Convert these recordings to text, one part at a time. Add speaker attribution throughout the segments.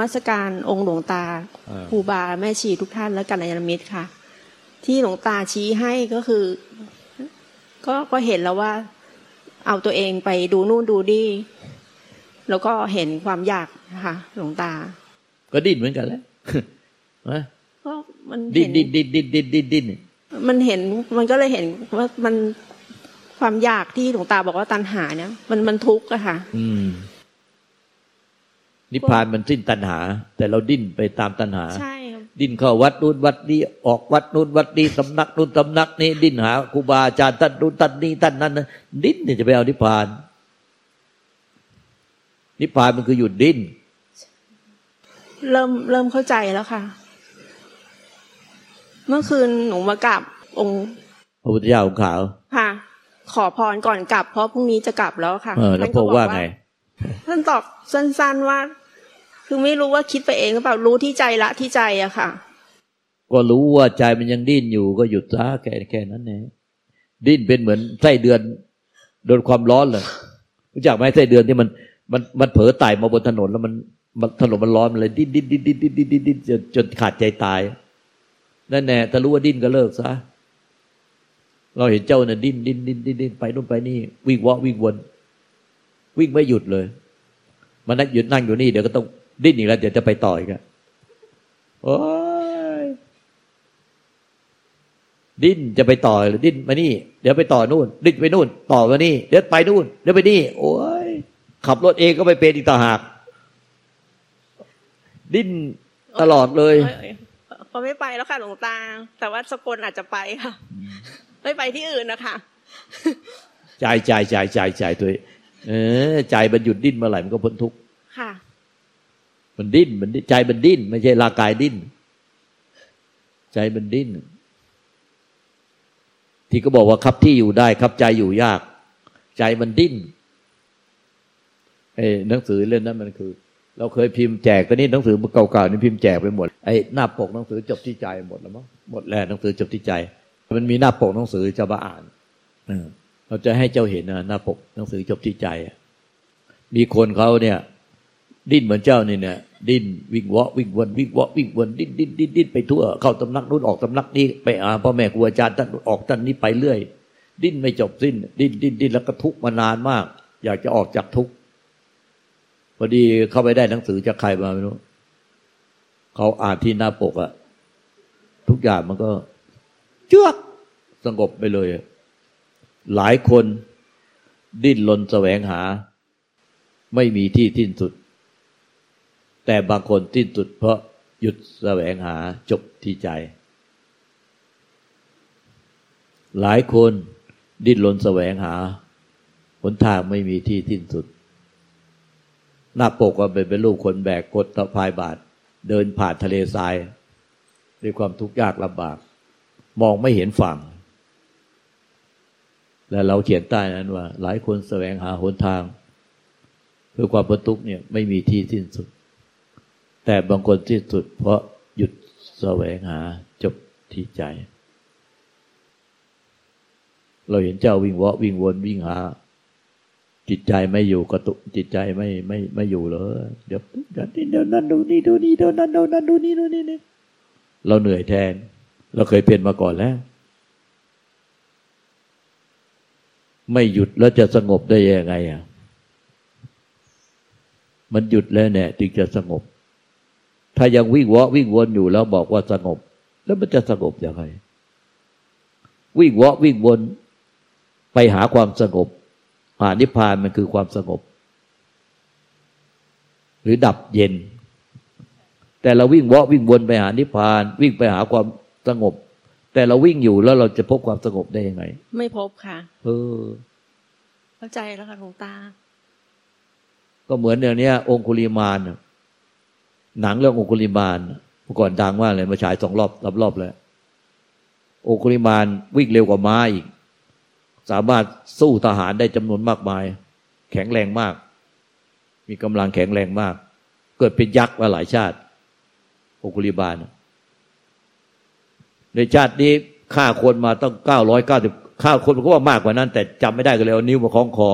Speaker 1: กับนมัสการองค์หลวงตาครูบาแม่ชีทุกท่านและกัลยาณมิตรค่ะ ที่หลวงตาชี้ให้ก็คือ ก็ก็เห็นแล้วว่า เอาตัวเองไปดูนู่นดูดี แล้วก็เห็นความอยากนะคะหลวงตา
Speaker 2: ก็ดิ้นเหมือนกันแหล้ว
Speaker 1: ก็มัน
Speaker 2: ดิ้นดิ้นดิ้นดิ้นดิ้นดิ้นดิ้น
Speaker 1: มันเห็นมันก็เลยเห็นว่ามันความอยากที่หลวงตาบอกว่าตัณหาเนี่ย มันมันทุกข์อะค่ะ
Speaker 2: อืม นิพพานมันสิ้นตัณหา แต่เราดิ้นไปตามตัณหา
Speaker 1: ใช่
Speaker 2: ดิ้นเข้าวัดนู้นวัดนี้ออกวัดนู้นวัดนี้สำนักนู้นสำนักนี้ดิ้นหาครูบาอาจารย์ท่านนู้นท่านนี้ท่านนั้นดิ้นเนี่ยจะไปเอานิพพาน นิพพานมันคือหยุดดิ้น
Speaker 1: เริ่มเริ่มเข้าใจแล้วค่ะ เมื่อคืนหนูมากราบองค์
Speaker 2: พระพุทธเจ้าองค์ขาว
Speaker 1: ค่ะ ขอพรก่อนกลับ เพราะพรุ่งนี้จะกลับแล้วค่ะ
Speaker 2: เออแล้วพระว่าไง
Speaker 1: ท่านตอบสั้นๆว่า คือไม่รู้ว่าคิดไปเองหรือเปล่ารู้ที่ใจละที่ใจอะค่ะ
Speaker 2: ก็รู้ว่าใจมันยังดิ้นอยู่ก็หยุดซะแค่แค่นั้นเองดิ้นเป็นเหมือนไส้เดือนโดนความร้อนเลยรู้จักไหมไส้เดือนที่มันมันมันเผลอไต่มาบนถนนแล้วมันถนนมันร้อนมันเลยดิ้นดิ้นดิ้นดิ้นดิ้นดิ้นดิ้นจนจนขาดใจตายนั่นแน่ถ้ารู้ว่าดิ้นก็เลิกซะเราเห็นเจ้าน่ะดิ้นดิ้นดิ้นดิ้นดิ้นไปนู่นไปนี่ วิ่งวะวิ่งวน วิ่งไม่หยุดเลย มันนั่งหยุดนั่งอยู่นี่เดี๋ยวก็ต้อง ดิ้นอีกแล้วเดี๋ยวจะไปต่ออีกอะโอ้ยดิ้นจะไปต่อหรือดิ้นมานี่ เดี๋ยวไปต่อนู่น ดิ้นไปนู่น ต่อมานี่ เดี๋ยวไปนู่น เดี๋ยวไปนี่ โอ้ยขับรถเองก็ไปเป็นอีกต่างหาก ดิ้นตลอดเลย
Speaker 1: พอไม่ไปแล้วค่ะหลวงตา แต่ว่าสกลอาจจะไปค่ะ ไม่ไปที่อื่นนะคะ
Speaker 2: ใจใจใจใจใจตัวเออใจมันหยุดดิ้นเมื่อไหร่มันก็พ้นทุกข์
Speaker 1: ค่ะ
Speaker 2: มันดิ้นมันใจมันดิ้น ไม่ใช่ร่างกายดิ้น ใจมันดิ้น ที่ก็บอกว่าครับที่อยู่ได้ ครับใจอยู่ยาก ใจมันดิ้นไอ้หนังสือเล่นนั้นมันคือ เราเคยพิมพ์แจกตอนนี้หนังสือเก่าๆนี่พิมพ์แจกไปหมดไอ้หน้าปกหนังสือจบที่ใจหมดแล้วมั้งหมดแล้วหนังสือจบที่ใจ มันมีหน้าปกหนังสือจะมาอ่านเราจะให้เจ้าเห็นนะหน้าปกหนังสือจบที่ใจมีคนเขาเนี่ย ดิ้นเหมือนเจ้านี่เนี่ยดิ้นวิ่งวะวิ่งวนวิ่งวะวิ่งวนดิ้นดิ้นดิ้นดิ้นไปทั่ว เข้าตำนักนู้นออกตำนักนี้ไปอาพ่อแม่ครูอาจารย์ท่านออกท่านนี้ไปเรื่อย ดิ้นไม่จบสิ้น ดิ้นดิ้นดิ้นแล้วก็ทุกมานานมาก อยากจะออกจากทุกพอดีเข้าไปได้หนังสือจากใครมาไม่รู้เขาอ่านที่หน้าปกอะทุกอย่างมันก็เจือกสงบไปเลย หลายคนดิ้นรนแสวงหา ไม่มีที่สิ้นสุด แต่บางคนสิ้นสุดเพราะหยุดแสวงหาจบที่ใจ หลายคนดิ้นรนแสวงหาหนทางไม่มีที่สิ้นสุด หน้าปกก็เป็นเป็นรูปคนแบกกดตะพายบาท เดินผ่านทะเลทราย ด้วยความทุกข์ยากลำบาก มองไม่เห็นฝั่ง และเราเขียนใต้นั้นว่า หลายคนแสวงหาหนทาง เพื่อความพ้นทุกข์เนี่ยไม่มีที่สิ้นสุด แต่บางคนที่สุดเพราะหยุดแสวงหาจบที่ใจ เราเห็นเจ้าวิ่งวะวิ่งวนวิ่งหา จิตใจไม่อยู่กระตุจิตใจไม่ไม่ไม่อยู่เลยเดี๋ยวเดี๋ยวเดี๋ยวนั่นดูนี่ดูนี่เดี๋ยวนั่นดูนั่นดูนี่ดูนี่นี่เราเหนื่อยแทน เราเคยเป็นมาก่อนแล้ว ไม่หยุดแล้วจะสงบได้ยังไงอะมันหยุดแล้วเนี่ยถึงจะสงบ ถ้ายังวิ่งวะวิ่งวนอยู่แล้วบอกว่าสงบ แล้วมันจะสงบยังไง วิ่งวะวิ่งวน ไปหาความสงบผ่านนิพพานมันคือความสงบ หรือดับเย็น แต่เราวิ่งวาะวิ่งวนไปหานิพพาน วิ่งไปหาความสงบ แต่เราวิ่งอยู่แล้วเราจะพบความสงบได้ยังไง
Speaker 1: ไม่พบค่ะ
Speaker 2: เออ
Speaker 1: เข้าใจแล้วค่ะหลวงตา
Speaker 2: ก็เหมือนเดี๋ยวนี้องคุลิมาน หนังเรื่องโอคุลิมานเมื่อก่อนดังมากเลยมาฉายสองรอบรอบแล้วอคุลิมานวิ่งเร็วกว่าม้าอีก สามารถสู้ทหารได้จำนวนมากมาย แข็งแรงมาก มีกำลังแข็งแรงมาก เกิดเป็นยักษ์มาหลายชาติ โอคุลิบาลในชาตินี้ฆ่าคนมาต้องเก้าร้อยเก้าสิบฆ่าคนก็ว่ามากกว่านั้น แต่จำไม่ได้ก็เลยเอานิ้วมาคล้องคอ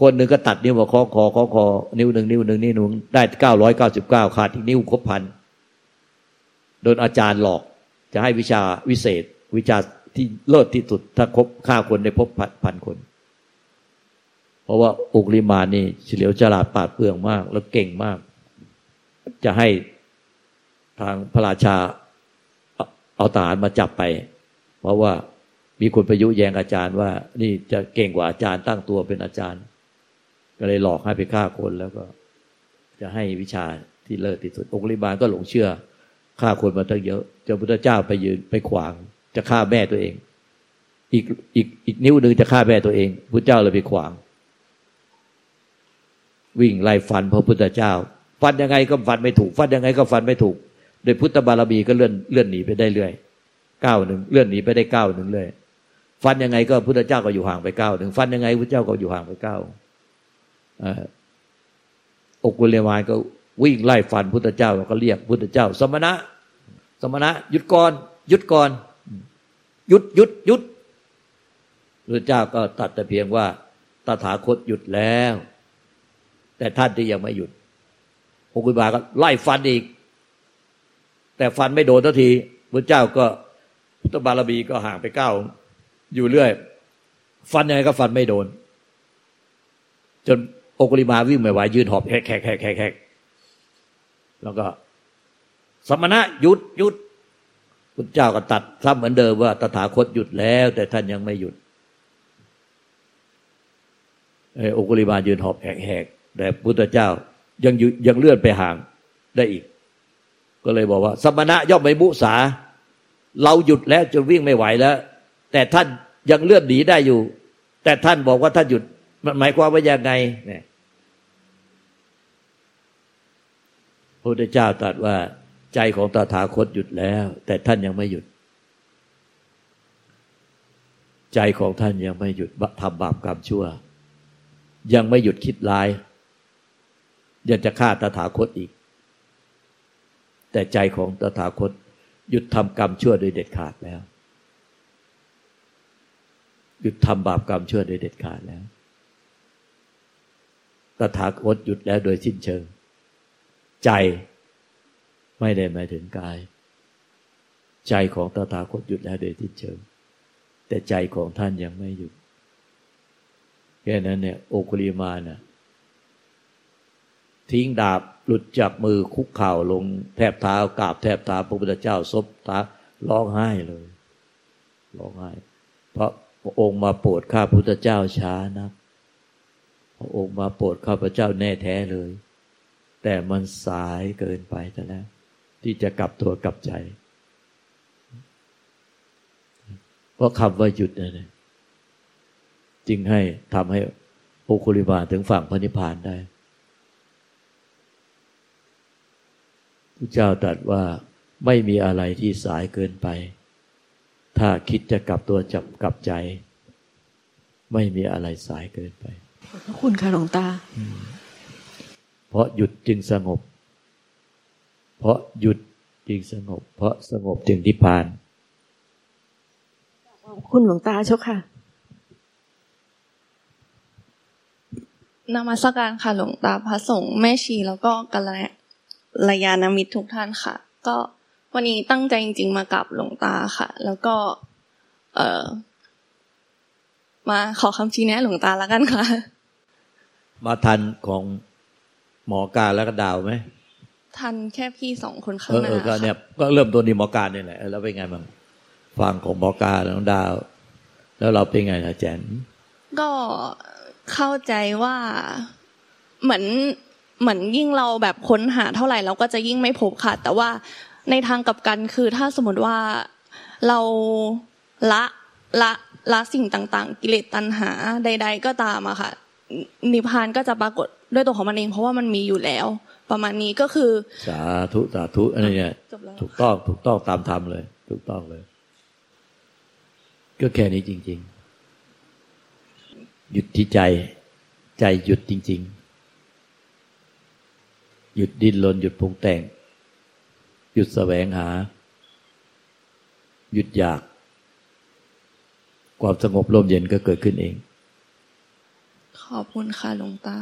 Speaker 2: คนหนึ่งก็ตัดนิ้วมาคอคอคอคอ นิ้วหนึ่งนิ้วหนึ่งนิ้วหนึ่งได้เก้าร้อยเก้าสิบเก้าขาดอีกนิ้วครบพันโดนอาจารย์หลอก จะให้วิชาวิเศษ วิชาที่เลิศที่สุด ถ้าครบฆ่าคนในพบพันคน เพราะว่าอุกลิมานี่เฉลียวฉลาดปาดเปลืองมาก แล้วเก่งมาก จะให้ทางพระราชาเอาทหารมาจับไป เพราะว่ามีคนประยุแยงอาจารย์ว่า นี่จะเก่งกว่าอาจารย์ตั้งตัวเป็นอาจารย์ ก็เลยหลอกให้ไปฆ่าคนแล้วก็ จะให้วิชาที่เลิศที่สุด องค์ริบาลก็หลงเชื่อฆ่าคนมาตั้งเยอะเจ้าพุทธเจ้าไปยืนไปขวาง จะฆ่าแม่ตัวเอง อีกอีกอีกนิ้วหนึ่งจะฆ่าแม่ตัวเองพุทธเจ้าเลยไปขวาง วิ่งไล่ฟันพระพุทธเจ้า ฟันยังไงก็ฟันไม่ถูก ฟันยังไงก็ฟันไม่ถูกโดยพุทธบารมีก็เลื่อนเลื่อนหนีไปได้เรื่อยก้าวหนึ่งเลื่อนหนีไปได้ก้าวหนึ่งเลย ฟันยังไงก็พุทธเจ้าก็อยู่ห่างไปก้าวหนึ่งฟันยังไงพุทธเจ้าก็อยู่ห่างไปก้าว อกกุลมานก็วิ่งไล่ฟันพุทธเจ้าก็เรียกพุทธเจ้า สมณะ สมณะหยุดก่อนหยุดก่อนหยุดหยุดหยุดพระเจ้าก็ตัดแต่เพียงว่าตถาคตหยุดแล้ว แต่ท่านที่ยังไม่หยุดองคุบาก็ไล่ฟันอีก แต่ฟันไม่โดนทันทีพระเจ้าก็พุทธบารมีก็ห่างไปเก้าอยู่เรื่อย ฟันยังไงก็ฟันไม่โดน จน โอกริมาวิ่งไม่ไหวยืนหอบแขกแขกแขกแขกแล้วก็ สมณะหยุดหยุดพุทธเจ้าก็ตัดซ้ำเหมือนเดิมว่าตถาคตหยุดแล้ว แต่ท่านยังไม่หยุดโอกริมายืนหอบแขกแขกแต่พุทธเจ้ายังยังเลื่อนไปห่างได้อีก ก็เลยบอกว่า สมณะย่อมไม่มุสา เราหยุดแล้วจนวิ่งไม่ไหวแล้ว แต่ท่านยังเลื่อนหนีได้อยู่ แต่ท่านบอกว่าท่านหยุด มันหมายความว่ายังไงเนี่ยพระพุทธเจ้าตรัสว่า ใจของตถาคตหยุดแล้ว แต่ท่านยังไม่หยุด ใจของท่านยังไม่หยุดทำบาปกรรมชั่ว ยังไม่หยุดคิดร้าย ยังจะฆ่าตถาคตอีก แต่ใจของตถาคต หยุดทำกรรมชั่วโดยเด็ดขาดแล้ว หยุดทำบาปกรรมชั่วโดยเด็ดขาดแล้ว ตถาคตหยุดแล้วโดยสิ้นเชิง ใจไม่ได้หมายถึงกาย ใจของตถาคตหยุดแล้วโดยสิ้นเชิง แต่ใจของท่านยังไม่หยุดแค่นั้นเนี่ยโอคุลิมานะ่ะทิ้งดาบหลุดจากมือคุกเข่าลงแทบเท้ากราบแทบเท้าพระพุทธเจ้าซบตาร้องไห้เลยร้องไห้ เพราะองค์มาโปรดข้าพุทธเจ้าช้านัก ระองค์มาโปรดข้าพเจ้าแน่แท้เลย แต่มันสายเกินไปแต่แล้ว ที่จะกลับตัวกลับใจ เพราะคำว่าหยุดนั่นจึงให้ทำให้โอคุลิบาถึงฝั่งพระนิพพานได้พระเจ้าตรัสว่าไม่มีอะไรที่สายเกินไป ถ้าคิดจะกลับตัวจับกลับใจ ไม่มีอะไรสายเกินไป
Speaker 1: คุณค่ะหลวงตา
Speaker 2: เพราะหยุดจึงสงบ เพราะหยุดจึงสงบ เพราะสงบจึงนิพพาน
Speaker 1: ขอบคุณหลวงตาเจ้าค่ะ
Speaker 3: นมัสการค่ะหลวงตาพระสงฆ์แม่ชีแล้วก็กัลยาณมิตรทุกท่านค่ะ ก็วันนี้ตั้งใจจริง ๆ มากับหลวงตาค่ะ แล้วก็ เออมาขอคำชี้แนะหลวงตาแล้วกันค่ะ
Speaker 2: มาทันของหมอการแล้วก็ดาวไหม
Speaker 3: ทันแค่พี่สองคนข้างหน้า
Speaker 2: ก็เนี่ยก็เริ่มตัวนี้หมอการนี่แหละแล้วเป็นไงบ้างฟังของหมอการแล้วดาว แล้วเราเป็นไงนะแจน
Speaker 3: ก็เข้าใจว่าเหมือนเหมือนยิ่งเราแบบค้นหาเท่าไหร่เราก็จะยิ่งไม่พบค่ะ แต่ว่าในทางกับกันคือถ้าสมมติว่าเราละละละสิ่งต่าง ๆ กิเลสตัณหาใด ๆ ก็ตามอะค่ะ นิพพานก็จะปรากฏด้วยตัวของมันเอง เพราะว่ามันมีอยู่แล้ว ประมาณนี้ก็คือ
Speaker 2: สาธุสาธุอะไรเนี่ยถูกต้องถูกต้องตามธรรมเลย ถูกต้องเลย ก็แค่นี้จริง ๆ หยุดที่ใจ ใจหยุดจริง ๆ หยุดดิ้นรนหยุดปรุงแต่ง หยุดแสวงหา หยุดอยาก ความสงบร่มเย็นก็เกิดขึ้นเอง
Speaker 3: ข ขอบคุณค่ะหลวงตา